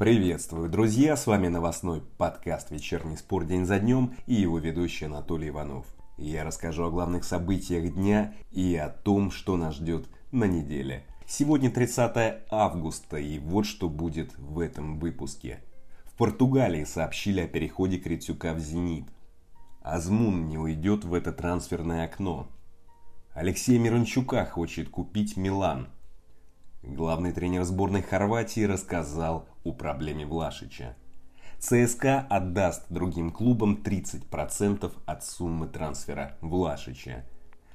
Приветствую, друзья! С вами новостной подкаст «Вечерний спор день за днем» и его ведущий Анатолий Иванов. Я расскажу о главных событиях дня и о том, что нас ждет на неделе. Сегодня 30 августа, и вот что будет в этом выпуске. В Португалии сообщили о переходе Крицюка в «Зенит». Азмун не уйдет в это трансферное окно. Алексей Мирончука хочет купить Милан – Главный тренер сборной Хорватии рассказал о проблеме Влашича. ЦСКА отдаст другим клубам 30% от суммы трансфера Влашича.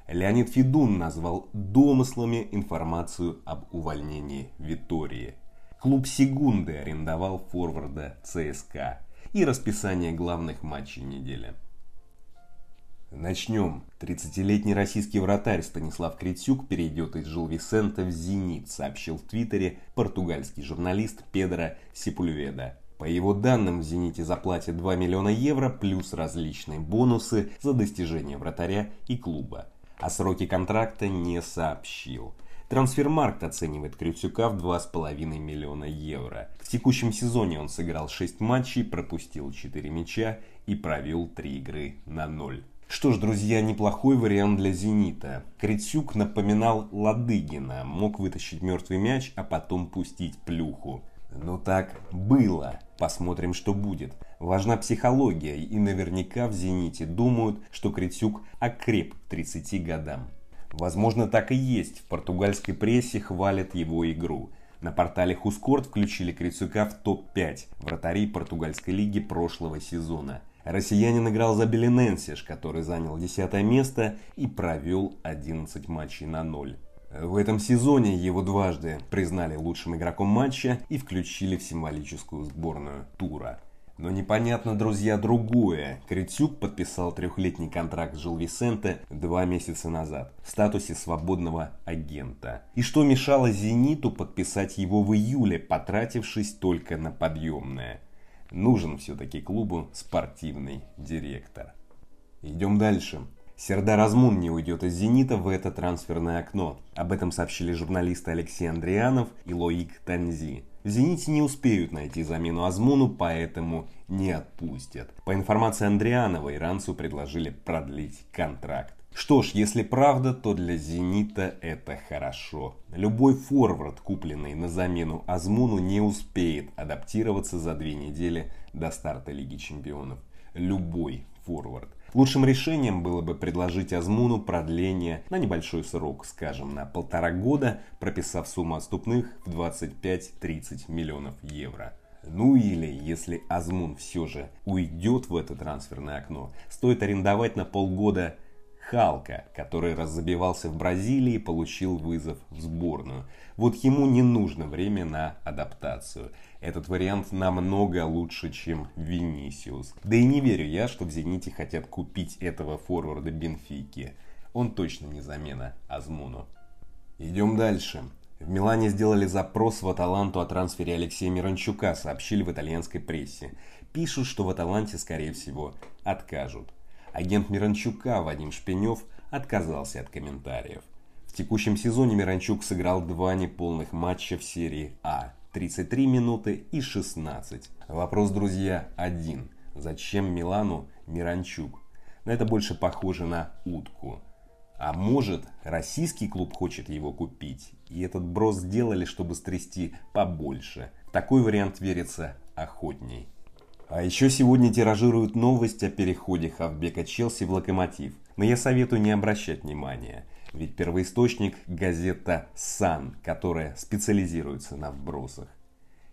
Леонид Федун назвал домыслами информацию об увольнении Витории. Клуб Сегунды арендовал форварда ЦСКА и расписание главных матчей недели. Начнем. 30-летний российский вратарь Станислав Критюк перейдет из Жилвисента в «Зенит», сообщил в Твиттере португальский журналист Педро Сипульведа. По его данным, в «Зените» заплатят 2 миллиона евро плюс различные бонусы за достижения вратаря и клуба. А сроки контракта не сообщил. Трансфермаркт оценивает Крютюка в 2,5 миллиона евро. В текущем сезоне он сыграл 6 матчей, пропустил 4 мяча и провел 3 игры на 0. Что ж, друзья, неплохой вариант для «Зенита». Крицюк напоминал Ладыгина, мог вытащить мертвый мяч, а потом пустить плюху. Но так было. Посмотрим, что будет. Важна психология, и наверняка в «Зените» думают, что Крицюк окреп к 30 годам. Возможно, так и есть. В португальской прессе хвалят его игру. На портале Хускорт включили Крицюка в топ-5 вратарей португальской лиги прошлого сезона – Россиянин играл за Белененсиш, который занял 10 место и провел 11 матчей на 0. В этом сезоне его дважды признали лучшим игроком матча и включили в символическую сборную тура. Но непонятно, друзья, другое. Критюк подписал трехлетний контракт с Жилвисенте два месяца назад в статусе свободного агента. И что мешало «Зениту» подписать его в июле, потратившись только на подъемное? Нужен все-таки клубу спортивный директор. Идем дальше. Сердар Азмун не уйдет из «Зенита» в это трансферное окно. Об этом сообщили журналисты Алексей Андрианов и Лоик Танзи. В «Зените» не успеют найти замену Азмуну, поэтому не отпустят. По информации Андрианова, иранцу предложили продлить контракт. Что ж, если правда, то для «Зенита» это хорошо. Любой форвард, купленный на замену Азмуну, не успеет адаптироваться за две недели до старта Лиги Чемпионов. Любой форвард. Лучшим решением было бы предложить Азмуну продление на небольшой срок, скажем, на полтора года, прописав сумму отступных в 25-30 миллионов евро. Ну или, если Азмун все же уйдет в это трансферное окно, стоит арендовать на полгода Халка, который разобивался в Бразилии получил вызов в сборную. Вот ему не нужно время на адаптацию. Этот вариант намного лучше, чем Винисиус. Да и не верю я, что в «Зените» хотят купить этого форварда Бенфики. Он точно не замена Азмуну. Идем дальше. В Милане сделали запрос в Аталанту о трансфере Алексея Мирончука, сообщили в итальянской прессе. Пишут, что в Аталанте, скорее всего, откажут. Агент Миранчука Вадим Шпенев отказался от комментариев. В текущем сезоне Миранчук сыграл два неполных матча в серии А. 33 минуты и 16. Вопрос, друзья, один. Зачем Милану Миранчук? Но это больше похоже на утку. А может, российский клуб хочет его купить, и этот брос сделали, чтобы стрясти побольше. В такой вариант верится охотней. А еще сегодня тиражируют новость о переходе Хавбека Челси в Локомотив. Но я советую не обращать внимания, ведь первоисточник – газета «Сан», которая специализируется на вбросах.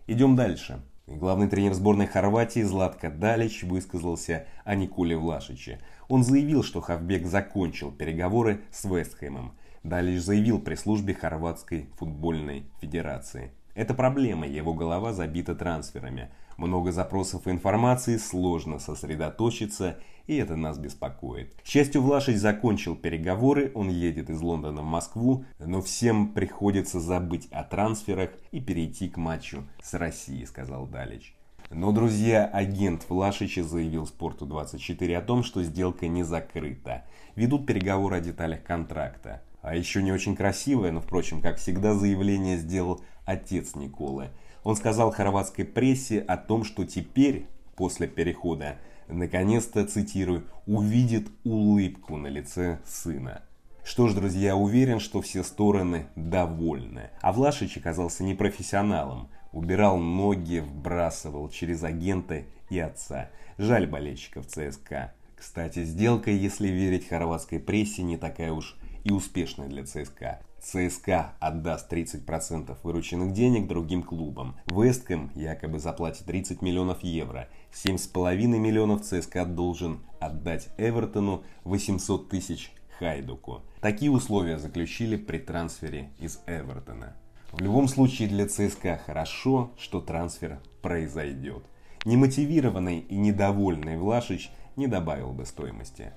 Идем дальше. Главный тренер сборной Хорватии Златко Далич высказался о Николе Влашиче. Он заявил, что Хавбек закончил переговоры с Вестхэмом. Далич заявил при службе Хорватской футбольной федерации. Это проблема, его голова забита трансферами – много запросов и информации, сложно сосредоточиться, и это нас беспокоит. К счастью, Влашич закончил переговоры, он едет из Лондона в Москву, но всем приходится забыть о трансферах и перейти к матчу с Россией, сказал Далич. Но, друзья, агент Влашича заявил Спорту24 о том, что сделка не закрыта. Ведут переговоры о деталях контракта. А еще не очень красивое, но, впрочем, как всегда, заявление сделал отец Николы. Он сказал хорватской прессе о том, что теперь, после перехода, наконец-то, цитирую, увидит улыбку на лице сына. Что ж, друзья, уверен, что все стороны довольны. А Влашич оказался непрофессионалом. Убирал ноги, вбрасывал через агента и отца. Жаль болельщиков ЦСКА. Кстати, сделка, если верить хорватской прессе, не такая уж и успешная для ЦСКА. ЦСКА отдаст 30% вырученных денег другим клубам. Весткэм якобы заплатит 30 миллионов евро. 7,5 миллионов ЦСКА должен отдать Эвертону 800 тысяч Хайдуку. Такие условия заключили при трансфере из Эвертона. В любом случае для ЦСКА хорошо, что трансфер произойдет. Немотивированный и недовольный Влашич не добавил бы стоимости.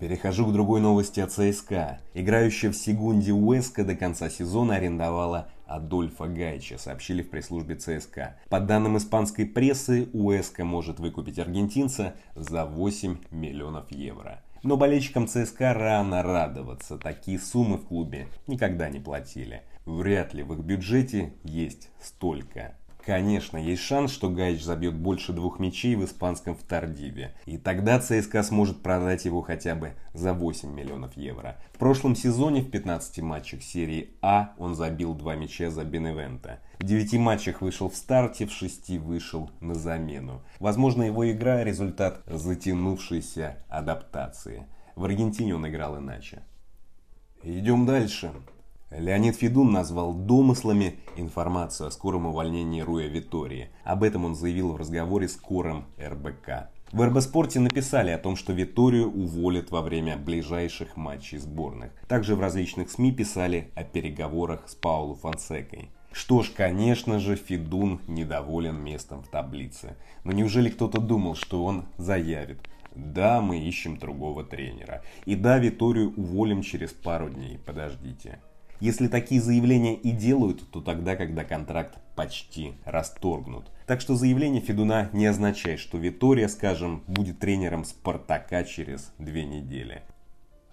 Перехожу к другой новости от ЦСКА. Играющая в Сегунде Уэска до конца сезона арендовала Адольфа Гайча, сообщили в пресс-службе ЦСКА. По данным испанской прессы, Уэска может выкупить аргентинца за 8 миллионов евро. Но болельщикам ЦСКА рано радоваться, такие суммы в клубе никогда не платили. Вряд ли в их бюджете есть столько. Конечно, есть шанс, что Гаич забьет больше двух мячей в испанском втордиве. И тогда ЦСКА сможет продать его хотя бы за 8 миллионов евро. В прошлом сезоне в 15 матчах серии А он забил два мяча за Беневента. В 9 матчах вышел в старте, в 6 вышел на замену. Возможно, его игра – результат затянувшейся адаптации. В Аргентине он играл иначе. Идем дальше. Леонид Федун назвал домыслами информацию о скором увольнении Руя Витории. Об этом он заявил в разговоре с Кором РБК. В РБ-спорте написали о том, что Виторию уволят во время ближайших матчей сборных. Также в различных СМИ писали о переговорах с Паулу Фонсекой. Что ж, конечно же, Федун недоволен местом в таблице. Но неужели кто-то думал, что он заявит? Да, мы ищем другого тренера. И да, Виторию уволим через пару дней, подождите. Если такие заявления и делают, то тогда, когда контракт почти расторгнут. Так что заявление Федуна не означает, что Витория, скажем, будет тренером Спартака через две недели.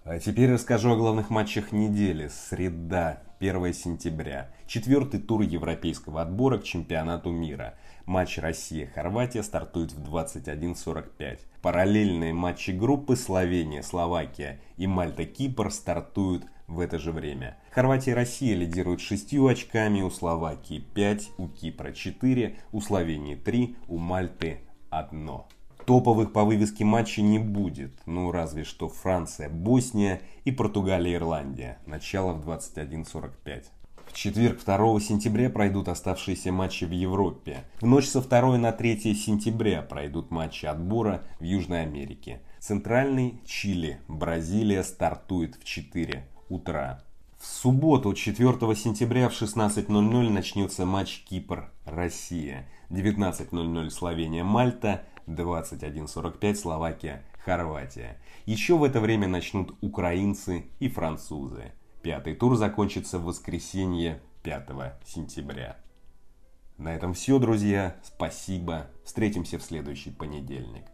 А теперь расскажу о главных матчах недели. Среда, 1 сентября. Четвертый тур европейского отбора к чемпионату мира. Матч Россия-Хорватия стартует в 21.45. Параллельные матчи группы Словения, Словакия и Мальта-Кипр стартуют в это же время. Хорватия и Россия лидируют шестью очками, у Словакии 5, у Кипра 4, у Словении 3, у Мальты 1. Топовых по вывеске матчей не будет, ну разве что Франция, Босния и Португалия, Ирландия. Начало в 21.45. В четверг 2 сентября пройдут оставшиеся матчи в Европе. В ночь со 2 на 3 сентября пройдут матчи отбора в Южной Америке. Центральный Чили, Бразилия стартует в 4 утра. В субботу, 4 сентября в 16.00 начнется матч Кипр-Россия. 19.00 Словения-Мальта, 21.45 Словакия-Хорватия. Еще в это время начнут украинцы и французы. Пятый тур закончится в воскресенье 5 сентября. На этом все, друзья. Спасибо. Встретимся в следующий понедельник.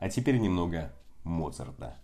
А теперь немного Моцарта.